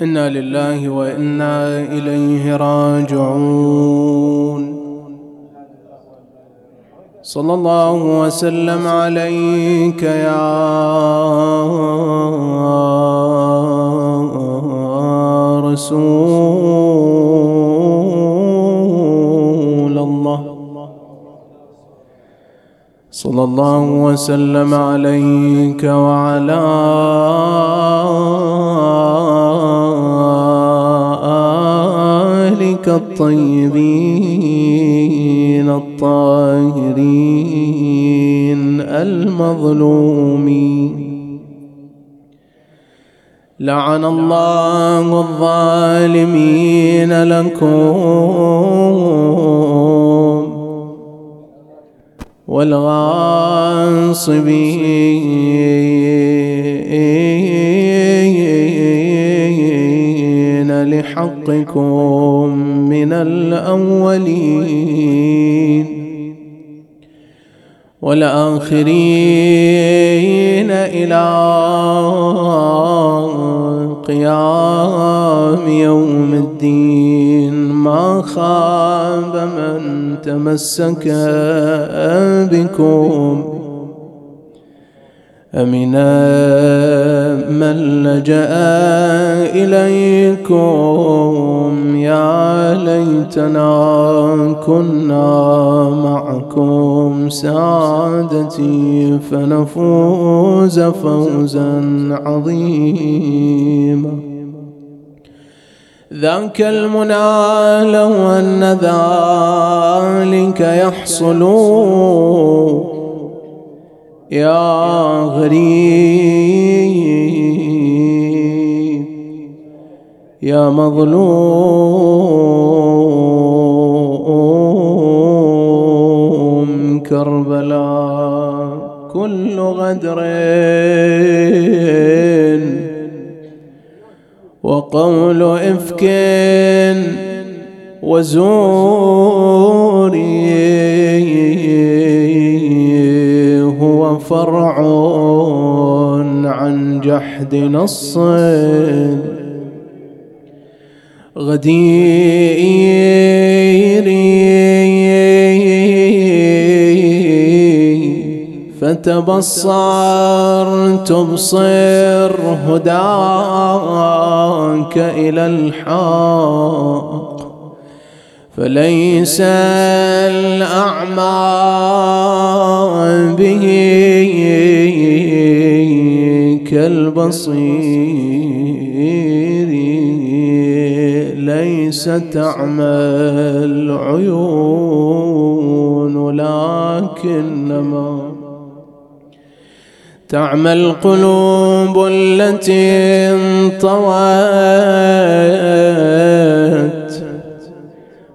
إنا لله وإنا إليه راجعون. صلى الله وسلم عليك يا رسول الله. صلى الله وسلم عليك وعلى الطيبين الطاهرين المظلومين. لعن الله الظالمين لكم والغاصبين. لحقكم من الأولين والآخرين إلى قيام يوم الدين. ما خاب من تمسك بكم أمن من لجأ إليكم يا ليتنا كنا معكم سادتي فنفوز فوزا عظيما. ذاك المنى لو أن ذلك يحصل. يا غريب يا مظلوم كربلاء كل غدر وقول إفك وزور هو فرع عن جحد نص. غدير فتبصر تبصر هداك إلى الحق. فليس الأعمى به كالبصير ليس تعمى العيون لكنما تعمى القلوب التي انطوت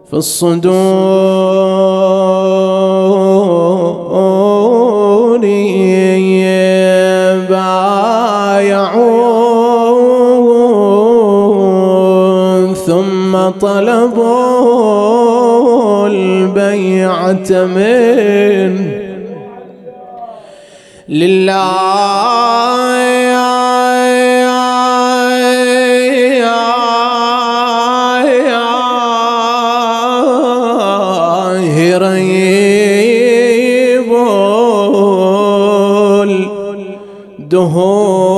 في الصدور. من لله ريب الدهور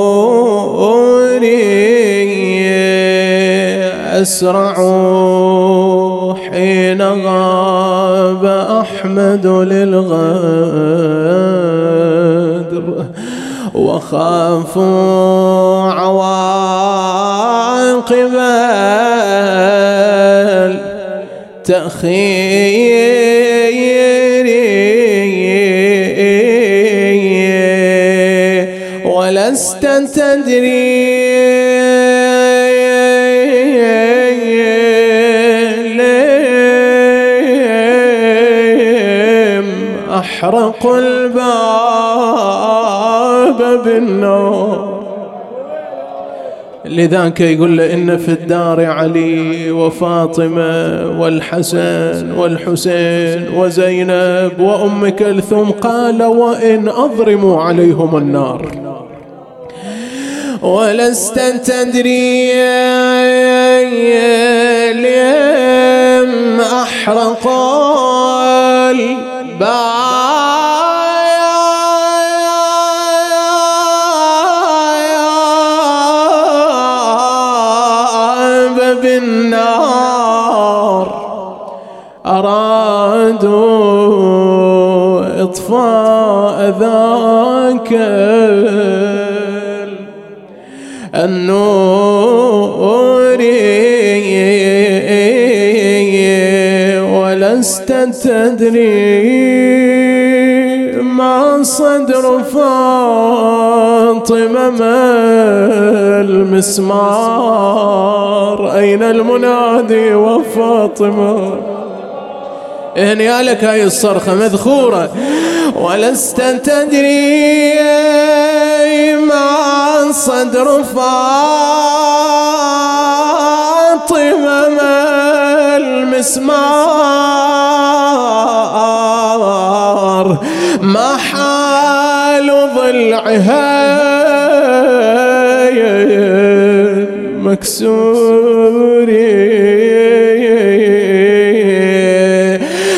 أسرع. أحمد للغدر وخافوا عواقب التأخير. ولست تدري لم أحرق الباب بالنار لذاك يقول له إن في الدار علي وفاطمة والحسن والحسين وزينب وأم كلثوم قال وإن أضرموا عليهم النار. ولست تدري اليم أحرق الباب بالنار أرادوا إطفاء ذاك النور ولست تدري ما صدر فاطمة ما المسمار. أين المنادي وفاطمة؟ هني لك هاي الصرخة مذخورة. ولست تدري ما صدر فاطمة المسمار ما حال ضلعها مكسور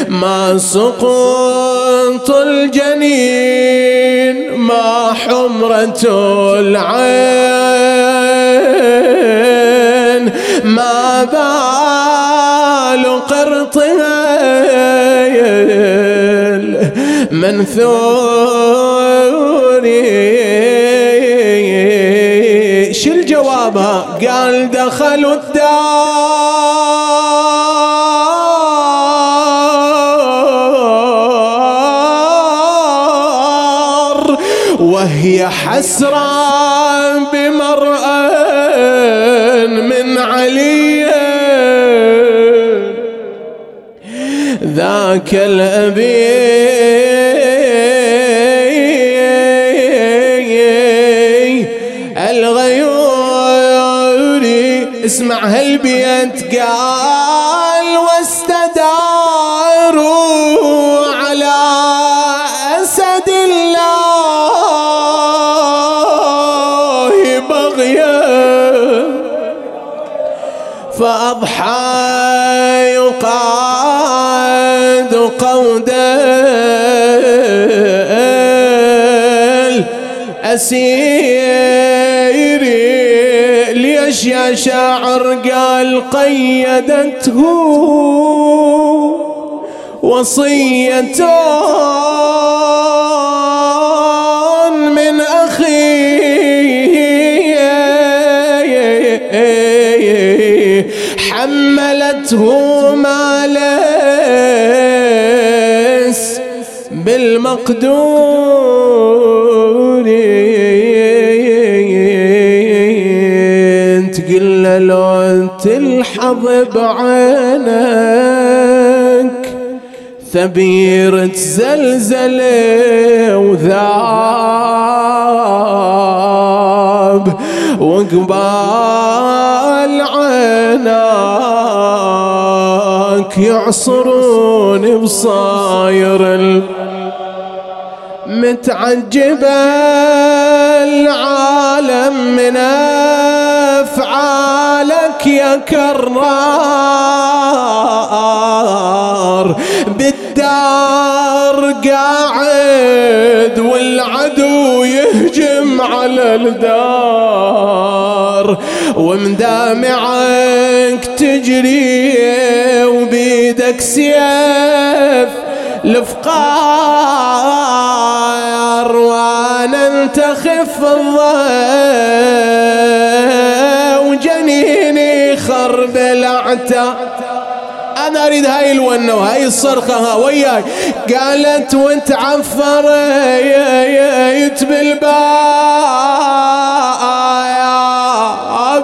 ما سقط الجنين ما حمرة العين. منثوري شو الجوابها قال دخلوا الدار. وهي حسرة بمرأة من علي. ذاك الأبي اسمع هالبيت قال واستداروا على أسد الله بغيا. فأضحى يقاد قودا الأسير شاعر قال قيدته وصية من أخيه حملته ما ليس بالمقدور له لو تلحظ بعينك ثبير تزلزل وذاب وقبال عيناك يعصرون بصاير متعجبة العالم من أفعالك يا كرار. بالدار قاعد والعدو يهجم على الدار. ومدامعك تجري وبيدك سيف الفقار وأنا انتخف الضوء العتا أنا أريد هاي الونة وهاي الصرخة ها وياي. قالت وتعفر يت بالباب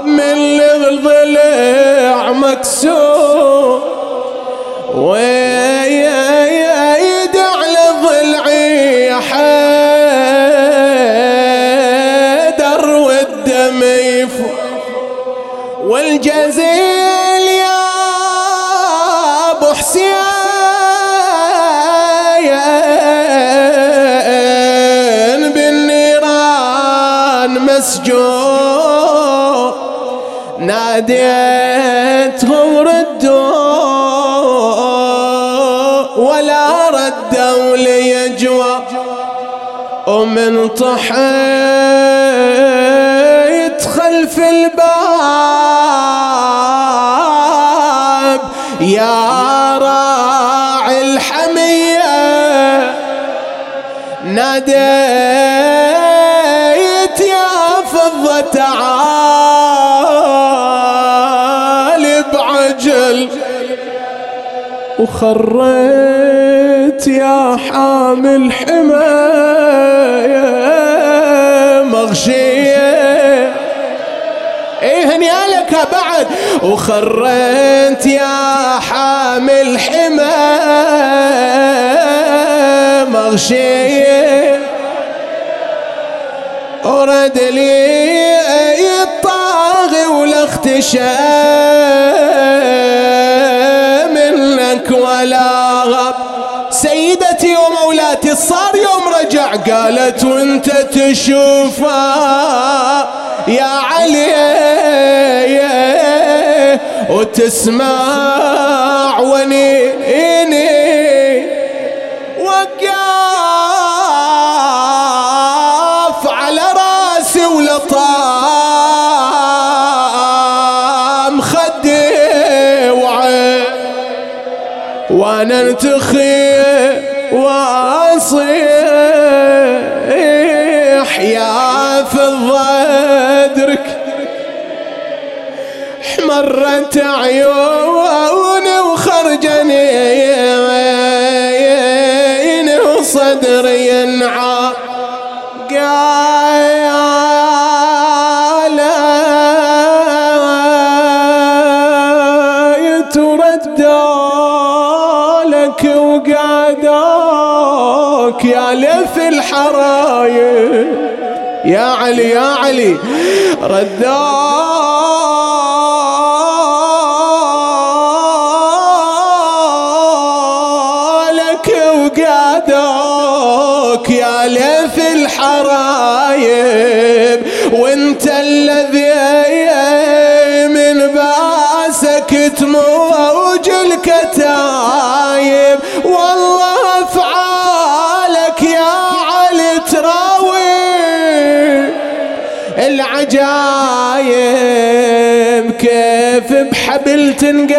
من الضلع مكسور. ويد مسجون ناديتهم ردوا ولا ردوا لي جوا ومن طحيت خلف الباب يا راعي الحمية. ناديت وخريت يا حامل حماية مغشية. إيه هنيالك بعد؟ وخريت يا حامل حماية مغشية. ورد لي الطاغي ولا صار يوم رجع قالت وانت تشوفه يا علي. وتسمع ونيني. وقف على راسي ولطام خدي وعين وأنا انتخي في الضدرك احمرت عيوني وخرجني وصدري ينعى قال يتردالك وقعداك يا لف الحرايب يا علي يا علي. ردالك كيف بحبل تنقاد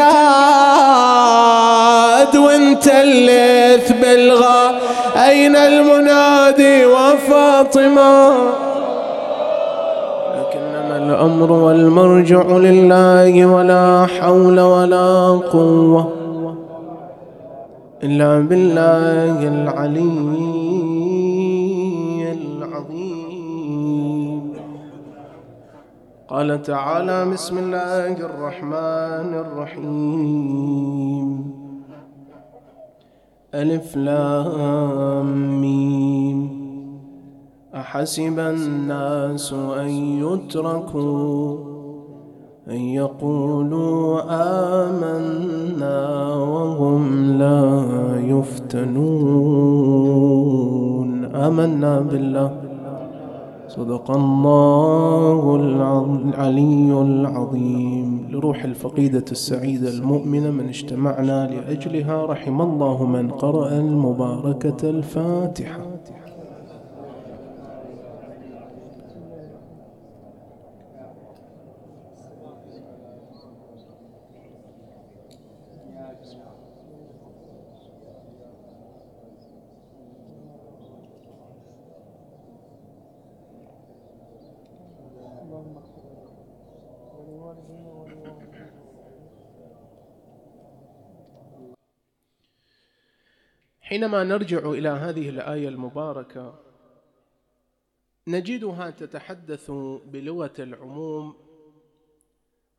وانت الليث بالغا أين المنادي وفاطمة؟ لكنما الأمر والمرجع لله ولا حول ولا قوة إلا بالله العلي. قال تعالى بسم الله الرحمن الرحيم. ألف لام ميم. أحسب الناس أن يتركوا أن يقولوا آمنا وهم لا يفتنون. آمنا بالله. صدق الله العلي العظيم. لروح الفقيدة السعيدة المؤمنة من اجتمعنا لأجلها رحم الله من قرأ المباركة الفاتحة. حينما نرجع إلى هذه الآية المباركة نجدها تتحدث بلغة العموم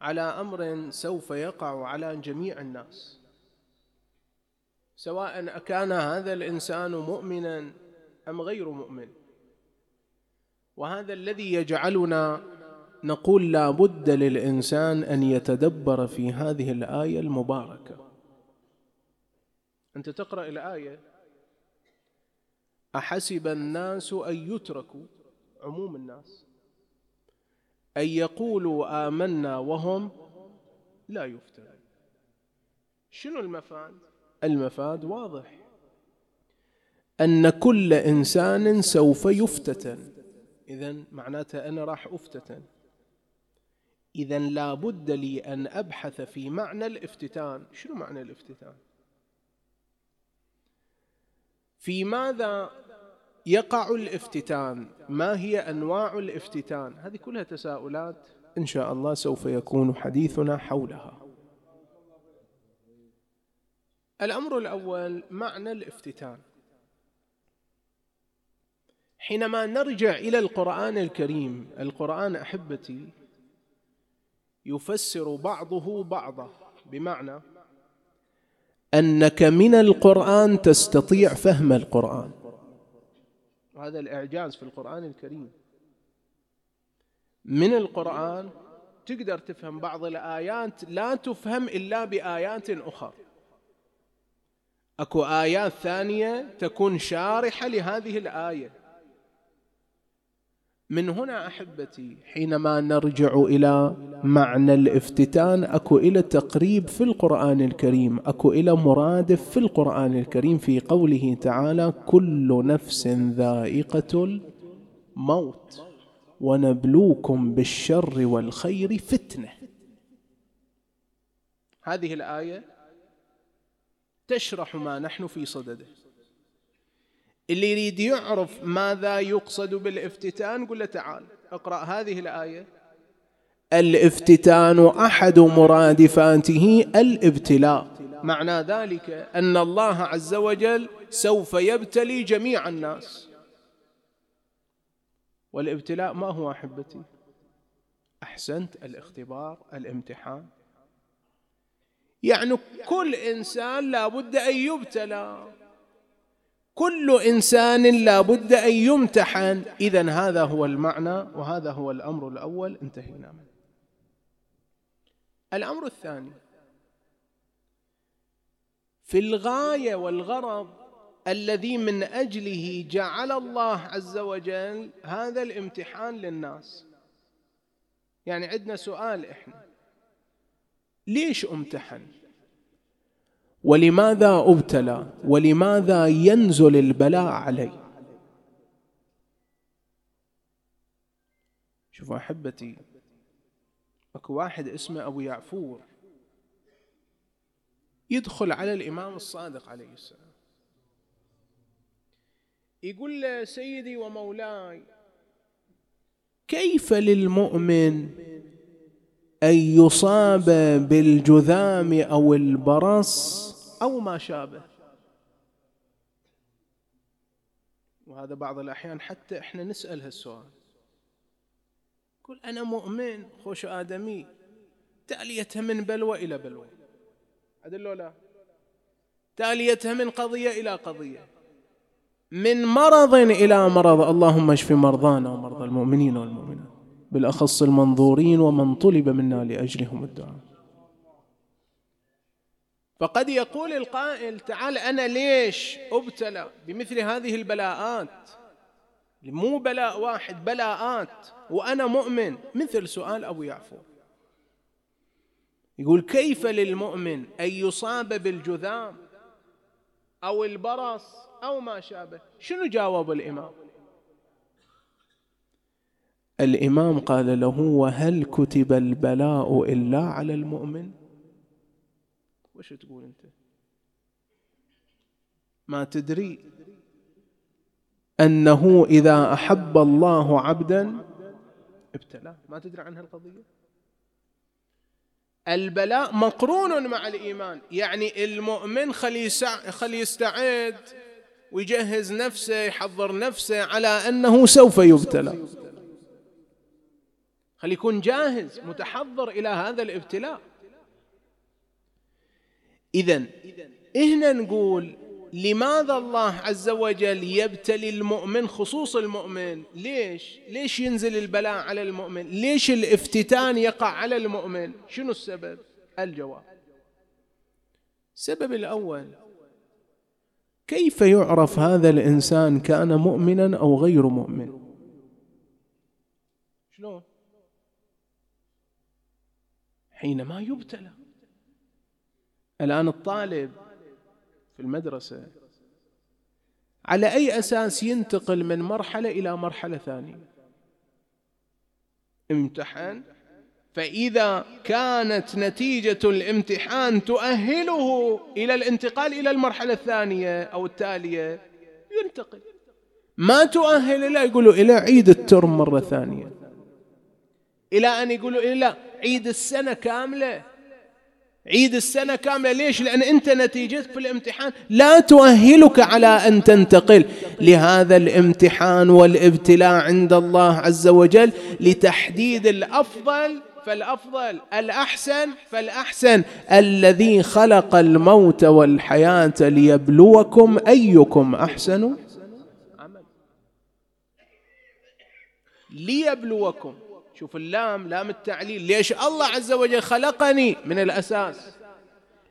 على أمر سوف يقع على جميع الناس. سواء اكان هذا الإنسان مؤمنا أم غير مؤمن. وهذا الذي يجعلنا نقول لا بد للإنسان أن يتدبر في هذه الآية المباركة. أنت تقرأ الآية أحسب الناس أن يتركوا عموم الناس أن يقولوا آمنا وهم لا يفتن شنو المفاد؟ المفاد واضح. أن كل إنسان سوف يفتتن. إذا معناتها أنا راح أفتتن. إذا لابد لي أن أبحث في معنى الافتتان. شنو معنى الافتتان؟ في ماذا يقع الافتتان؟ ما هي أنواع الافتتان؟ هذه كلها تساؤلات إن شاء الله سوف يكون حديثنا حولها. الأمر الأول معنى الافتتان. حينما نرجع إلى القرآن الكريم القرآن أحبتي يفسر بعضه بعضا بمعنى أنك من القرآن تستطيع فهم القرآن. وهذا الإعجاز في القرآن الكريم. من القرآن تقدر تفهم بعض الآيات لا تفهم إلا بآيات أخرى أكو آيات ثانية تكون شارحة لهذه الآية. من هنا أحبتي حينما نرجع إلى معنى الافتتان أكو إلى تقريب في القرآن الكريم أكو إلى مرادف في القرآن الكريم في قوله تعالى كل نفس ذائقة الموت ونبلوكم بالشر والخير فتنة. هذه الآية تشرح ما نحن في صدده. اللي يريد يعرف ماذا يقصد بالافتتان قل له تعال اقرأ هذه الآية. الافتتان أحد مرادفاته الابتلاء. معنى ذلك أن الله عز وجل سوف يبتلي جميع الناس. والابتلاء ما هو أحبتي؟ أحسنت الاختبار الامتحان. يعني كل إنسان لابد أن يبتلى. كل إنسان لا بد أن يمتحن. اذا هذا هو المعنى وهذا هو الأمر الأول. انتهينا منه. الأمر الثاني في الغاية والغرض الذي من أجله جعل الله عز وجل هذا الامتحان للناس. يعني عندنا سؤال إحنا ليش أمتحن؟ ولماذا ابتلى؟ ولماذا ينزل البلاء علي شوفوا أحبتي اكو واحد اسمه أبو يعفور يدخل على الإمام الصادق عليه السلام. يقول له سيدي ومولاي كيف للمؤمن أن يصاب بالجذام أو البرص أو ما شابه. وهذا بعض الأحيان حتى إحنا نسأل هالسؤال. قل أنا مؤمن خوش آدمي تاليتها من بلوى إلى بلوى. عدل لا تاليتها من قضية إلى قضية. من مرض إلى مرض. اللهم اشف مرضانا ومرضى المؤمنين والمؤمنات. بالأخص المنظورين ومن طلب منا لأجلهم الدعاء. فقد يقول القائل تعال أنا ليش أبتلى بمثل هذه البلاءات؟ مو بلاء واحد بلاءات. وأنا مؤمن. مثل سؤال أبو يعفور. يقول كيف للمؤمن أن يصاب بالجذام أو البرص أو ما شابه؟ شنو جاوب الإمام؟ الإمام قال له وهل كتب البلاء إلا على المؤمن؟ وش تقول أنت؟ ما تدري. أنه إذا أحب الله عبدا ابتلاه. ما تدري عن هالقضية البلاء مقرون مع الإيمان. يعني المؤمن خلي, خلي يستعد ويجهز نفسه يحضر نفسه على أنه سوف يبتلى. خلي يكون جاهز متحضر إلى هذا الابتلاء. إذا هنا نقول لماذا الله عز وجل يبتلي المؤمن خصوص المؤمن؟ ليش؟ ليش ينزل البلاء على المؤمن؟ ليش الافتتان يقع على المؤمن؟ شنو السبب؟ الجواب. السبب الأول كيف يعرف هذا الإنسان كان مؤمنا أو غير مؤمن؟ شلون؟ حينما يبتلى. الآن الطالب في المدرسة على أي أساس ينتقل من مرحلة إلى مرحلة ثانية؟ امتحن فإذا كانت نتيجة الامتحان تؤهله إلى الانتقال إلى المرحلة الثانية أو التالية ينتقل. ما تؤهل لا يقولوا إلى عيد الترم مرة ثانية. إلى أن يقولوا إلى عيد السنة كاملة. عيد السنة كاملة. ليش؟ لأن أنت نتيجتك في الامتحان لا تؤهلك على أن تنتقل. لهذا الامتحان والابتلاء عند الله عز وجل لتحديد الأفضل فالأفضل الأحسن فالأحسن. الذي خلق الموت والحياة ليبلوكم أيكم أحسن؟ عمل ليبلوكم. شوف اللام لام التعليل. ليش الله عز وجل خلقني؟ من الأساس.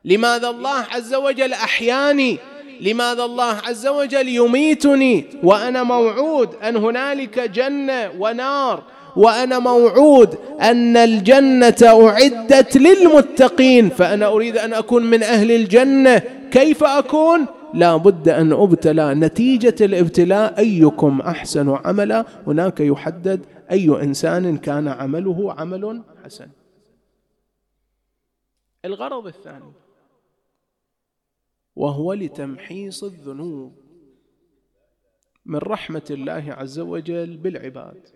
لماذا الله عز وجل أحياني؟ لماذا الله عز وجل يميتني؟ وأنا موعود أن هنالك جنة ونار. وأنا موعود أن الجنة أعدت للمتقين. فأنا أريد أن أكون من أهل الجنة. كيف أكون؟ لا بد أن أبتلى. نتيجة الابتلاء أيكم أحسن عملا؟ هناك يحدد أي إنسان كان عمله عمل حسن. الغرض الثاني وهو لتمحيص الذنوب من رحمة الله عز وجل بالعباد.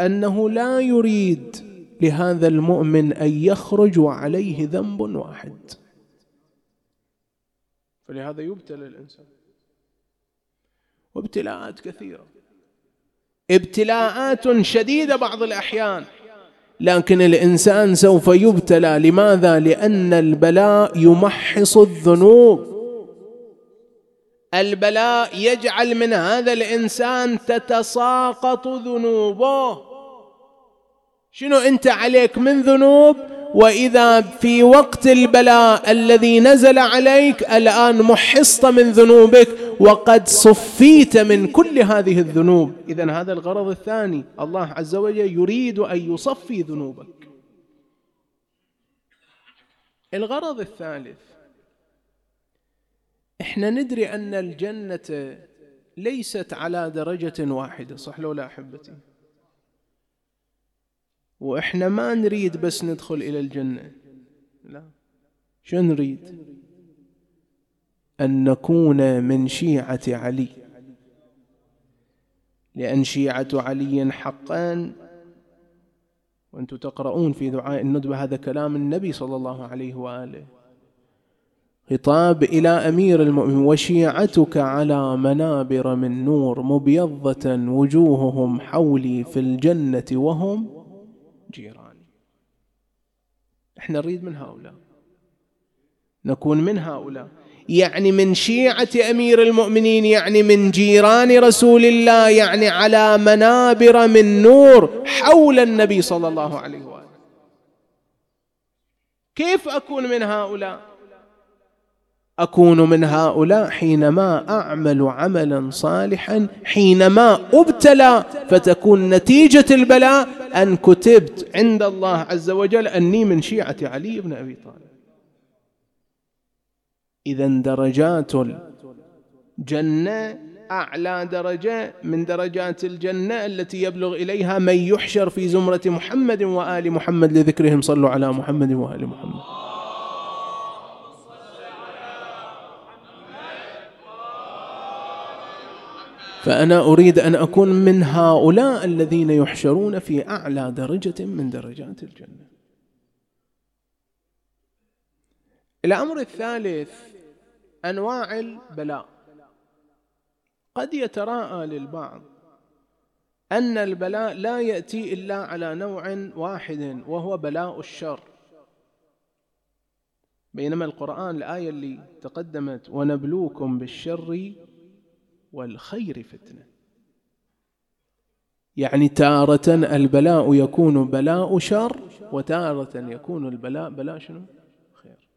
أنه لا يريد لهذا المؤمن أن يخرج وعليه ذنب واحد. فلهذا يبتلى الإنسان. وابتلاءات كثيرة. ابتلاءات شديدة بعض الأحيان. لكن الإنسان سوف يبتلى. لماذا؟ لأن البلاء يمحص الذنوب. البلاء يجعل من هذا الإنسان تتساقط ذنوبه. شنو أنت عليك من ذنوب؟ وإذا في وقت البلاء الذي نزل عليك الآن محصت من ذنوبك وقد صفيت من كل هذه الذنوب. اذا هذا الغرض الثاني الله عز وجل يريد أن يصفي ذنوبك. الغرض الثالث إحنا ندري أن الجنة ليست على درجة واحدة صح لو لا أحبتي؟ وإحنا ما نريد بس ندخل إلى الجنة. لا. شو نريد؟ أن نكون من شيعة علي. لأن شيعة علي حقا وأنتم تقرؤون في دعاء الندبة هذا كلام النبي صلى الله عليه وآله. خطاب إلى أمير المؤمنين وشيعتك على منابر من نور مبيضة وجوههم حولي في الجنة وهم جيراني. إحنا نريد من هؤلاء. نكون من هؤلاء. يعني من شيعة أمير المؤمنين يعني من جيران رسول الله يعني على منابر من نور حول النبي صلى الله عليه وآله. كيف أكون من هؤلاء؟ أكون من هؤلاء حينما أعمل عملا صالحا حينما أبتلى فتكون نتيجة البلاء أن كتبت عند الله عز وجل أني من شيعة علي بن أبي طالب. اذا درجات الجنة أعلى درجة من درجات الجنة التي يبلغ إليها من يحشر في زمرة محمد وآل محمد لذكرهم صلوا على محمد وآل محمد. فأنا أريد أن أكون من هؤلاء الذين يحشرون في أعلى درجة من درجات الجنة. الأمر الثالث أنواع البلاء. قد يتراءى للبعض أن البلاء لا يأتي إلا على نوع واحد وهو بلاء الشر. بينما القرآن الآية اللي تقدمت ونبلوكم بالشر والخير فتنة يعني تارة البلاء يكون بلاء شر وتارة يكون البلاء بلاء شنو؟ خير.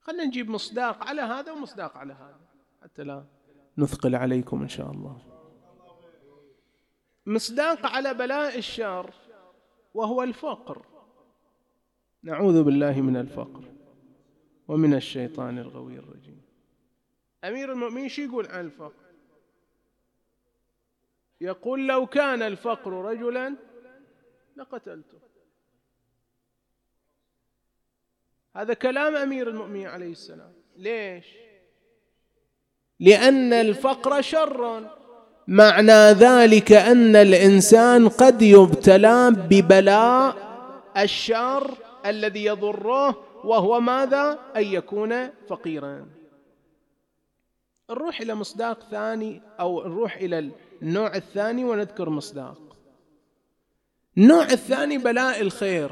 خلينا نجيب مصداق على هذا ومصداق على هذا حتى لا نثقل عليكم إن شاء الله. مصداق على بلاء الشر وهو الفقر نعوذ بالله من الفقر ومن الشيطان الغوي الرجيم أمير المؤمنين شو يقول عن الفقر؟ يقول لو كان الفقر رجلا لقتلته. هذا كلام أمير المؤمنين عليه السلام. ليش؟ لأن الفقر شر. معنى ذلك أن الإنسان قد يبتلى ببلاء الشر الذي يضره وهو ماذا؟ أن يكون فقيرا. نروح إلى مصداق ثاني أو نروح إلى النوع الثاني ونذكر مصداق. النوع الثاني بلاء الخير.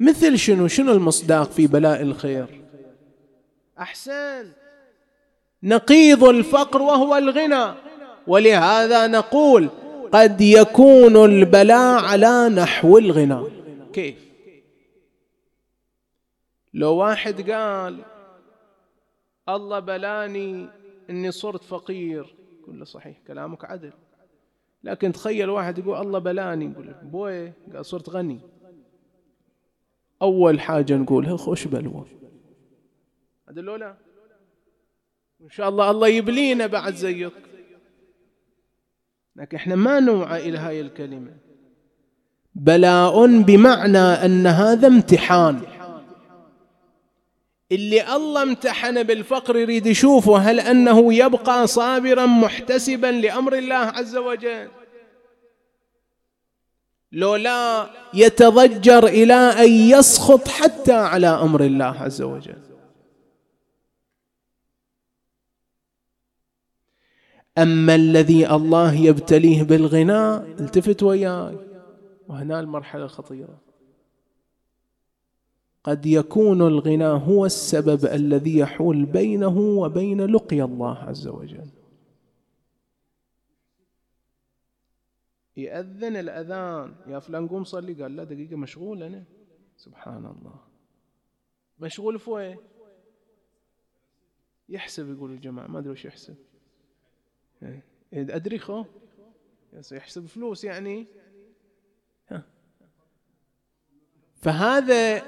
مثل شنو؟ شنو المصداق في بلاء الخير؟ أحسن. نقيض الفقر وهو الغنى. ولهذا نقول قد يكون البلاء على نحو الغنى. كيف؟ لو واحد قال الله بلاني إني صرت فقير. يقول له صحيح كلامك عدل. لكن تخيل واحد يقول الله بلاني يقول بوي قال صرت غني. أول حاجة نقولها خوش بلوى. هذا لا. إن شاء الله الله يبلينا بعد زيك. لكن إحنا ما نوعى إلى هاي الكلمة. بلاء بمعنى أن هذا امتحان. اللي الله امتحن بالفقر يريد يشوفه هل أنه يبقى صابرا محتسبا لأمر الله عز وجل. لو لا يتضجر إلى أن يسخط حتى على أمر الله عز وجل. أما الذي الله يبتليه بالغنى التفت وياي. وهنا المرحلة الخطيرة. قد يكون الغنى هو السبب الذي يحول بينه وبين لقي الله عز وجل. يأذن الأذان. يا فلان قوم صلي. قال لا دقيقة مشغول أنا. سبحان الله. مشغول في وين؟ يحسب يقول الجماعة. ما أدري وش يحسب. إيه، أدري خو. يحسب فلوس يعني. فهذا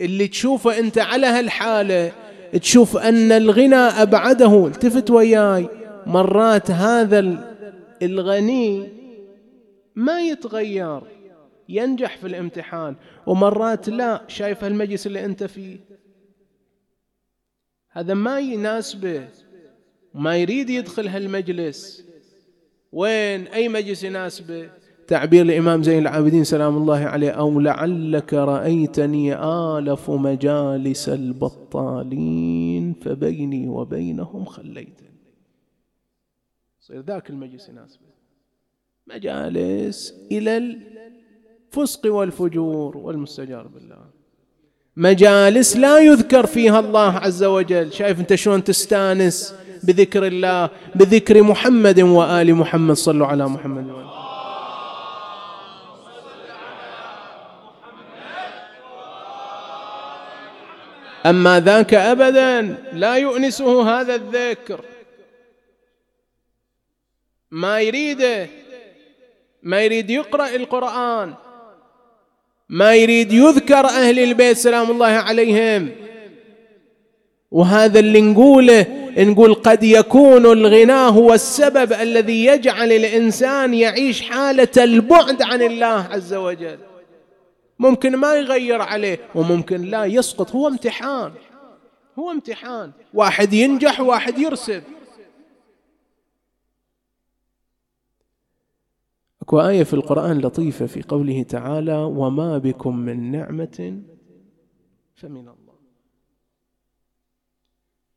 اللي تشوفه انت على هالحالة تشوف أن الغنى أبعده التفت وياي. مرات هذا الغني ما يتغير ينجح في الامتحان. ومرات لا شايف هالمجلس اللي انت فيه. هذا ما يناسبه ما يريد يدخل هالمجلس. وين؟ أي مجلس يناسبه؟ تعبير الإمام زين العابدين سلام الله عليه أو لعلك رأيتني آلف مجالس البطالين فبيني وبينهم خليتني. يصير ذاك المجلس يناسبه. مجالس إلى الفسق والفجور والمستجار بالله. مجالس لا يذكر فيها الله عز وجل. شايف أنت شلون تستانس بذكر الله بذكر محمد وآل محمد صلوا على محمد. وآل أما ذاك أبدا لا يؤنسه هذا الذكر. ما يريده ما يريد يقرأ القرآن ما يريد يذكر أهل البيت سلام الله عليهم. وهذا اللي نقوله نقول قد يكون الغنى هو السبب الذي يجعل الإنسان يعيش حالة البعد عن الله عز وجل. ممكن ما يغير عليه وممكن لا يسقط. هو امتحان هو امتحان. واحد ينجح وواحد يرسب أكو آية في القرآن لطيفة في قوله تعالى وما بكم من نعمة فمن الله.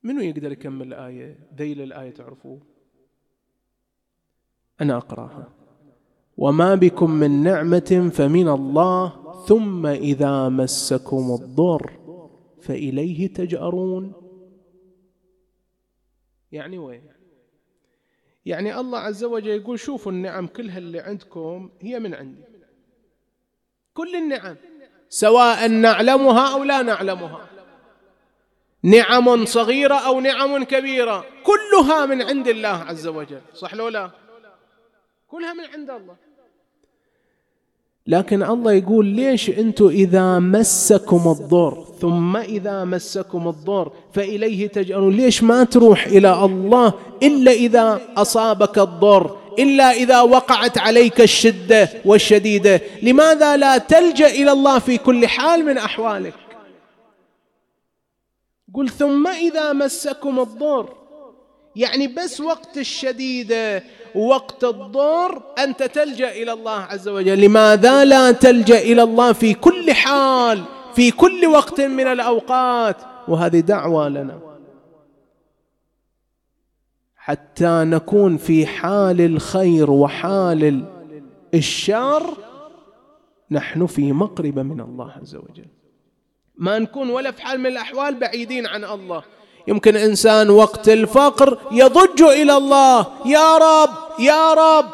منو يقدر يكمل الآية؟ ذيل الآية تعرفوه. أنا أقرأها. وما بكم من نعمة فمن الله ثم إذا مسكم الضر فإليه تجأرون. يعني وين؟ يعني الله عز وجل يقول شوفوا النعم كلها اللي عندكم هي من عندي. كل النعم سواء نعلمها أو لا نعلمها. نعم صغيرة أو نعم كبيرة كلها من عند الله عز وجل صح لو لا؟ كلها من عند الله. لكن الله يقول ليش أنتم إذا مسكم الضر؟ ثم إذا مسكم الضر فإليه تجأرون. ليش ما تروح إلى الله إلا إذا أصابك الضر؟ إلا إذا وقعت عليك الشدة والشديدة. لماذا لا تلجأ إلى الله في كل حال من أحوالك؟ قل ثم إذا مسكم الضر. يعني بس وقت الشديده وقت الضر أنت تلجأ إلى الله عز وجل. لماذا لا تلجأ إلى الله في كل حال في كل وقت من الأوقات؟ وهذه دعوة لنا. حتى نكون في حال الخير وحال الشر نحن في مقربة من الله عز وجل. ما نكون ولا في حال من الأحوال بعيدين عن الله. يمكن إنسان وقت الفقر يضج إلى الله. يا رب يا رب.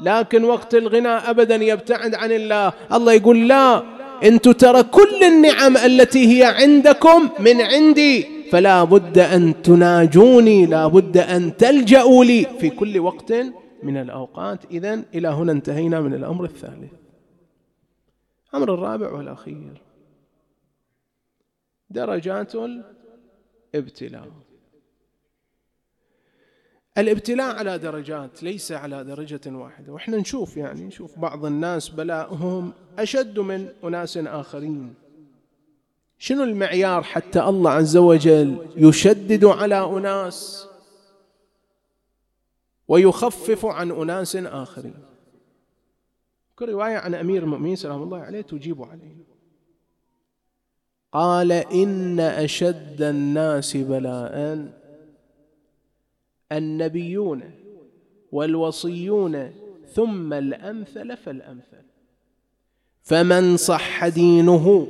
لكن وقت الغنى أبدا يبتعد عن الله. الله يقول لا أنتم ترى كل النعم التي هي عندكم من عندي. فلا بد أن تناجوني لا بد أن تلجأوا لي في كل وقت من الأوقات. إذا إلى هنا انتهينا من الأمر الثالث. الأمر الرابع والأخير. درجات الابتلاء الابتلاء على درجات ليس على درجة واحدة. وإحنا نشوف يعني نشوف بعض الناس بلاؤهم أشد من أناس آخرين. شنو المعيار حتى الله عز وجل يشدد على أناس ويخفف عن أناس آخرين؟ كل رواية عن أمير المؤمنين سلام الله عليه تجيب عليه. قال إن أشد الناس بلاء النبيون والوصيون ثم الأمثل فالأمثل. فمن صح دينه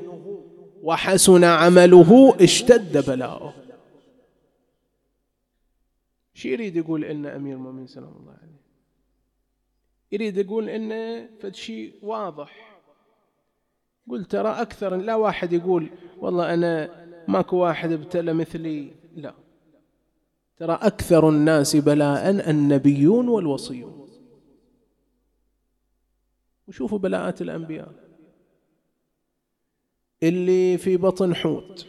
وحسن عمله اشتد بلاؤه. شو يريد يقول إن أمير المؤمنين سلام الله عليه؟ يريد يقول إن فد شيء واضح. قل ترى أكثر لا واحد يقول والله أنا ماكو واحد ابتلى مثلي لا. ترى أكثر الناس بلاء النبيون والوصيون. وشوفوا بلاءات الأنبياء. اللي في بطن حوت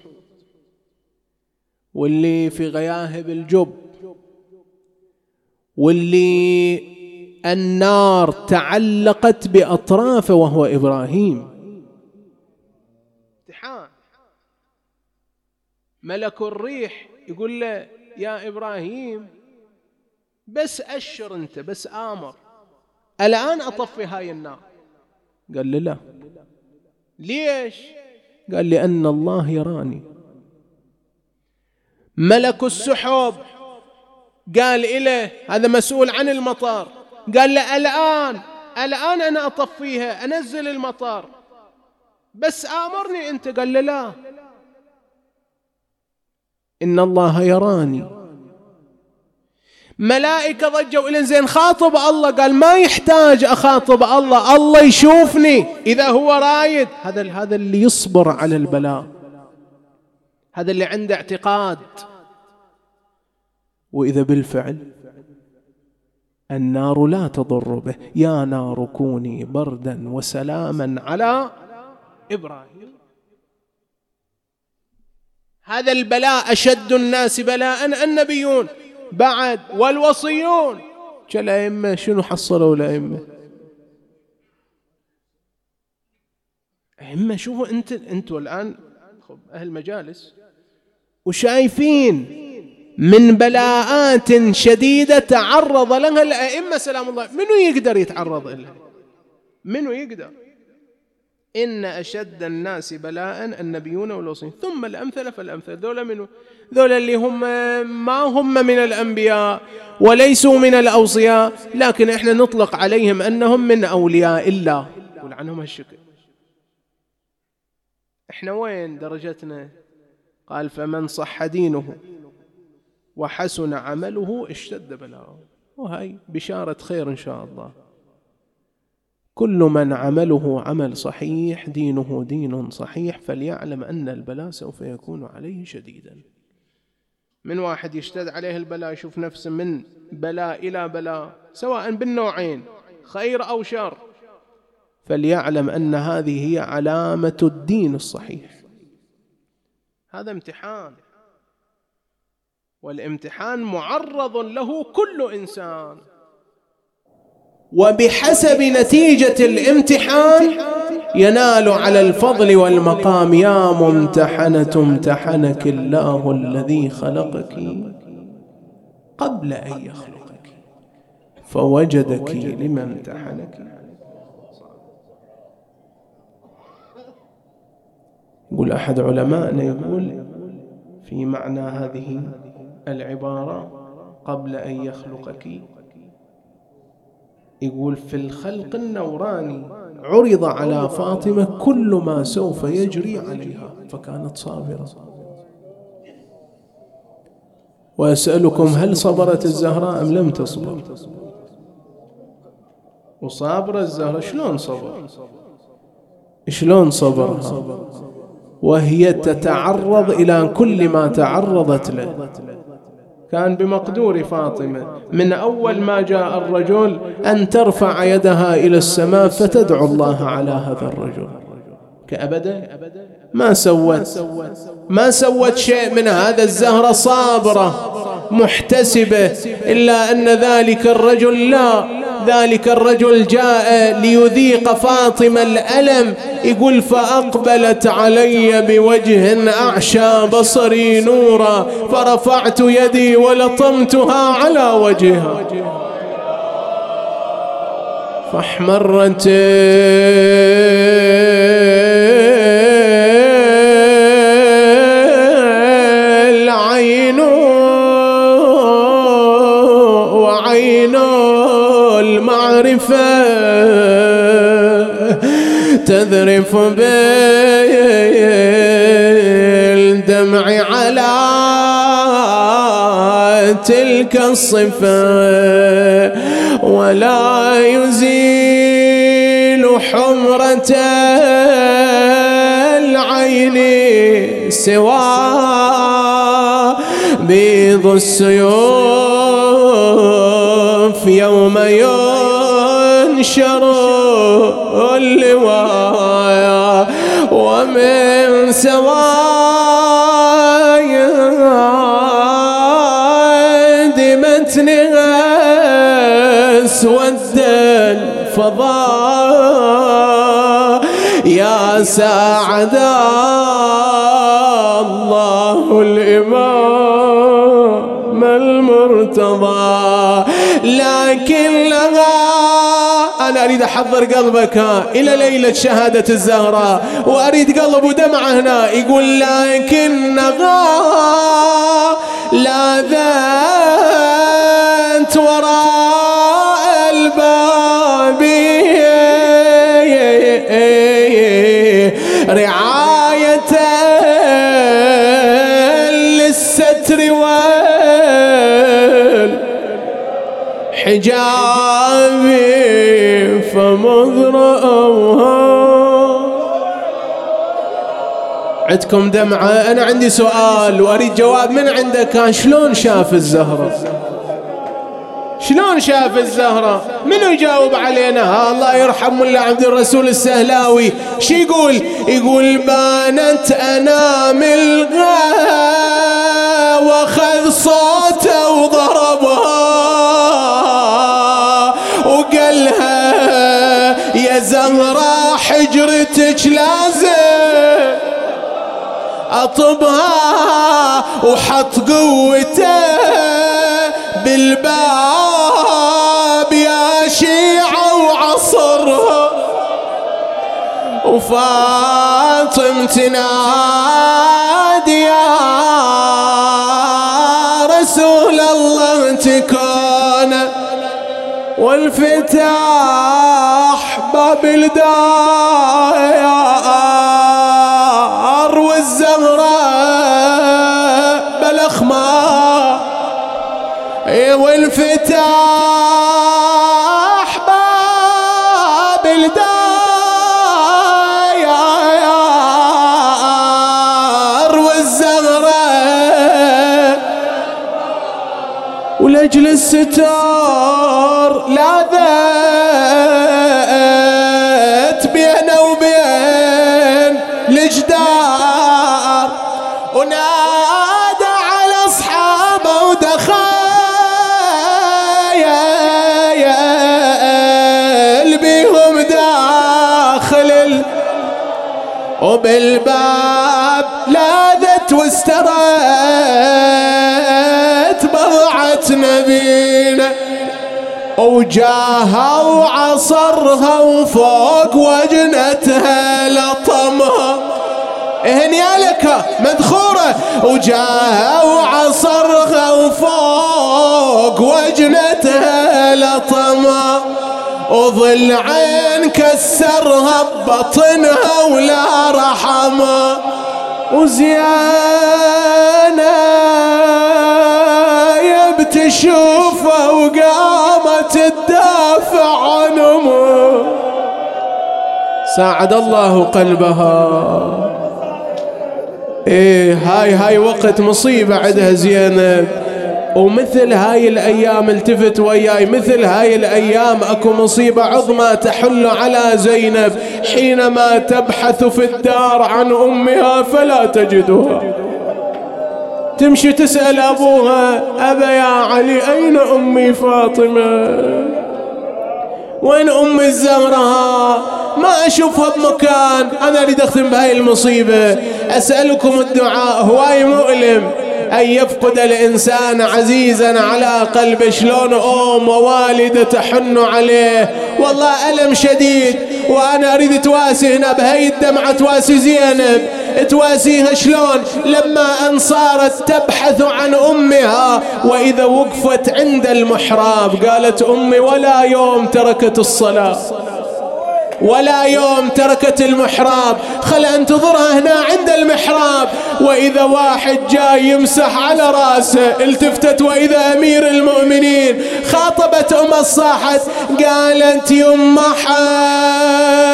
واللي في غياهب الجب واللي النار تعلقت باطرافه وهو إبراهيم. ملك الريح يقول له يا إبراهيم بس أشر أنت بس آمر. الآن أطفي هاي النار. قال له لا. ليش؟ قال لأن الله يراني. ملك السحب قال إليه هذا مسؤول عن المطار. قال له الآن الآن أنا أطفيها أنزل المطار. بس آمرني أنت. قال له لا. إن الله يراني. ملائكة ضجوا إلى زين خاطب الله قال ما يحتاج أخاطب الله الله يشوفني إذا هو رايد. هذا هذا اللي يصبر على البلاء. هذا اللي عنده اعتقاد. وإذا بالفعل النار لا تضر به. يا نار كوني بردا وسلاما على إبراهيم. هذا البلاء أشد الناس بلاء النبيون. بعد والوصيون. كالأئمة شنو حصلوا الأئمة؟ أئمة شوفوا أنت أنتوا الآن أهل مجالس وشايفين من بلاءات شديدة تعرض لها الأئمة سلام الله. منو يقدر يتعرض لها منو يقدر؟ إن أشد الناس بلاء النبيون والوصيين ثم الأمثل فالأمثل ذولا منو ذولا اللي هم ما هم من الأنبياء وليسوا من الأوصياء لكن إحنا نطلق عليهم أنهم من أولياء الله. قول عنهم هالشكل. إحنا وين درجتنا؟ قال فمن صح دينه وحسن عمله اشتد بلاءه. وهي بشارة خير إن شاء الله. كل من عمله عمل صحيح دينه دين صحيح فليعلم أن البلاء سوف يكون عليه شديدا. من واحد يشتد عليه البلاء يشوف نفسه من بلاء إلى بلاء سواء بالنوعين خير أو شر. فليعلم أن هذه هي علامة الدين الصحيح. هذا امتحان. والامتحان معرض له كل إنسان. وبحسب نتيجة الامتحان ينال على الفضل والمقام يا ممتحنة امتحنك الله الذي خلقك قبل أن يخلقك فوجدك لما امتحنك. يقول أحد علمائنا يقول في معنى هذه العبارة قبل أن يخلقك يقول في الخلق النوراني عرض على فاطمة كل ما سوف يجري عليها فكانت صابرة. وأسألكم هل صبرت الزهراء أم لم تصبر؟ وصابره الزهراء شلون صبر؟ شلون صبرها؟ وهي تتعرض إلى كل ما تعرضت له. كان بمقدور فاطمة. من أول ما جاء الرجل أن ترفع يدها إلى السماء فتدعو الله على هذا الرجل. كأبدا ما سوت. ما سوت شيء من هذا الزهرة صابرة محتسبة إلا أن ذلك الرجل لا ذلك الرجل جاء ليذيق فاطمة الألم يقول فأقبلت علي بوجه أعشى بصري نورا فرفعت يدي ولطمتها على وجهها. فاحمرت. تذرف بالدمع على تلك الصفة ولا يزيل حمرة العين سوى بيض السيوف يوم ينشر اللوايا ومن سواد متنها اسود الفضاء يا سعد أحضر قلبك إلى ليلة شهادة الزهراء وأريد قلب ودمعة هنا. يقول لكنها لاذت وراء الباب. رعاية للستر والحجاب فمضرأوها عندكم دمعة؟ أنا عندي سؤال وأريد جواب. من عندك؟ شلون شاف الزهرة؟ شلون شاف الزهرة؟ منو يجاوب علينا؟ الله يرحم ملا عبد الرسول السهلاوي. شي يقول؟ يقول بانت أنام الغا واخذ صوته حجرتك لازم أطبها وحط قوته بالباب يا شيعة وعصرها. وفاطم تنادي يا رسول الله تكون والفتاح باب الدار والزهراء بالاخمار والفتاح باب الدار والزهراء ولأجل الستار لاذت واسترت بضعة نبينا وجاها وعصرها وفوق وجنتها لطمها. هنيالك مدخورة وجاها وعصرها وفوق وجنتها لطمها. وظل عين كسرها ببطنها ولا رحمه وزيانة يبتشوفه وقامت تدافع عن ساعد الله قلبها. إيه هاي هاي وقت مصيبة عندها زينب. ومثل هاي الأيام التفت وياي مثل هاي الأيام أكو مصيبة عظمى تحل على زينب حينما تبحث في الدار عن أمها فلا تجدها. تمشي تسأل أبوها أبا يا علي أين أمي فاطمة؟ وين أم الزهراء ما أشوفها بمكان. أنا أريد أختم بهاي المصيبة. أسألكم الدعاء هواي مؤلم. أن يفقد الإنسان عزيزا على قلبه شلون أم ووالدة تحن عليه؟ والله ألم شديد. وأنا أريد تواسي هنا بهي الدمعة تواسي زينب. تواسيها شلون؟ لما أن صارت تبحث عن أمها وإذا وقفت عند المحراب قالت أمي ولا يوم تركت الصلاة. ولا يوم تركت المحراب. خل أنتظرها هنا عند المحراب. وإذا واحد جاي يمسح على رأسه التفتت وإذا أمير المؤمنين. خاطبت أم الصاحت قالت يما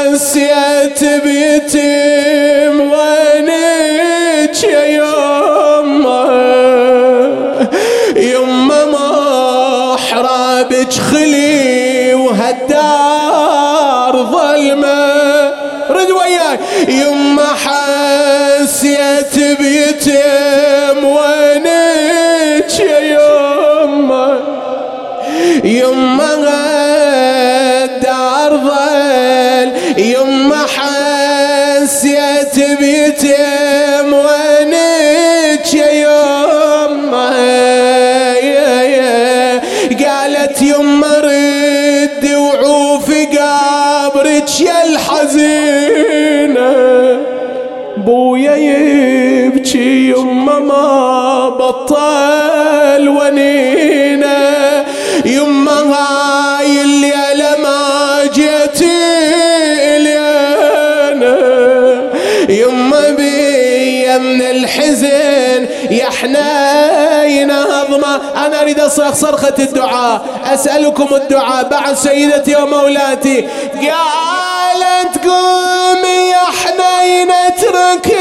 حسيت بيتم وينك يا يما يما حسيت بيتم وينك يا يما يما الدار ظل يما حسيت بيتم حنين هضمة. أنا أريد أصرخ صرخة الدعاء. أسألكم الدعاء بعد سيدتي ومولاتي. قالت قومي يا حنين اترك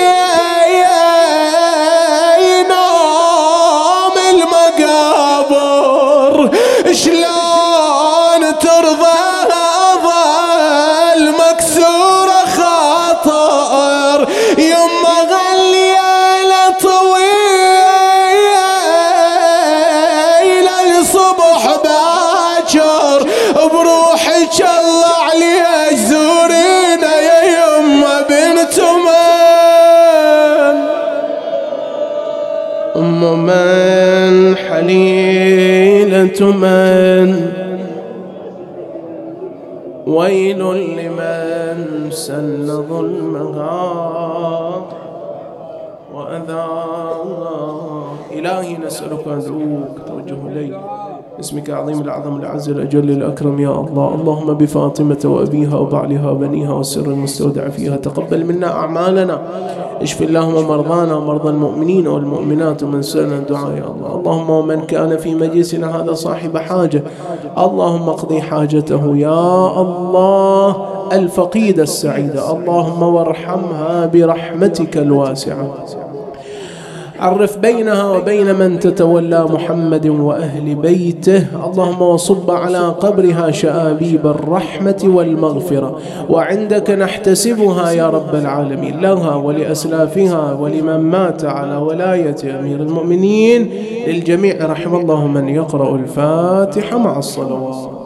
باكر بروحك الله عليها زورينا يا يما بنت من. أم من حليلة من. ويل لمن سن ظلمها وأذاها إلهي نسألك أدعوك توجه إليك اسمك عظيم الأعظم الأعز الأجل الأكرم يا الله. اللهم بفاطمة وأبيها وبعلها وبنيها والسر المستودع فيها. تقبل منا أعمالنا. اشف اللهم مرضانا ومرضى المؤمنين والمؤمنات ومن سألنا الدعاء يا الله. اللهم ومن كان في مجلسنا هذا صاحب حاجة. اللهم اقضي حاجته يا الله. الفقيدة السعيدة اللهم وارحمها برحمتك الواسعة. عرف بينها وبين من تتولى محمد وأهل بيته. اللهم وصب على قبرها شآبيب الرحمة والمغفرة. وعندك نحتسبها يا رب العالمين. لها ولأسلافها ولمن مات على ولاية أمير المؤمنين. للجميع رحم الله من يقرأ الفاتحة مع الصلوات.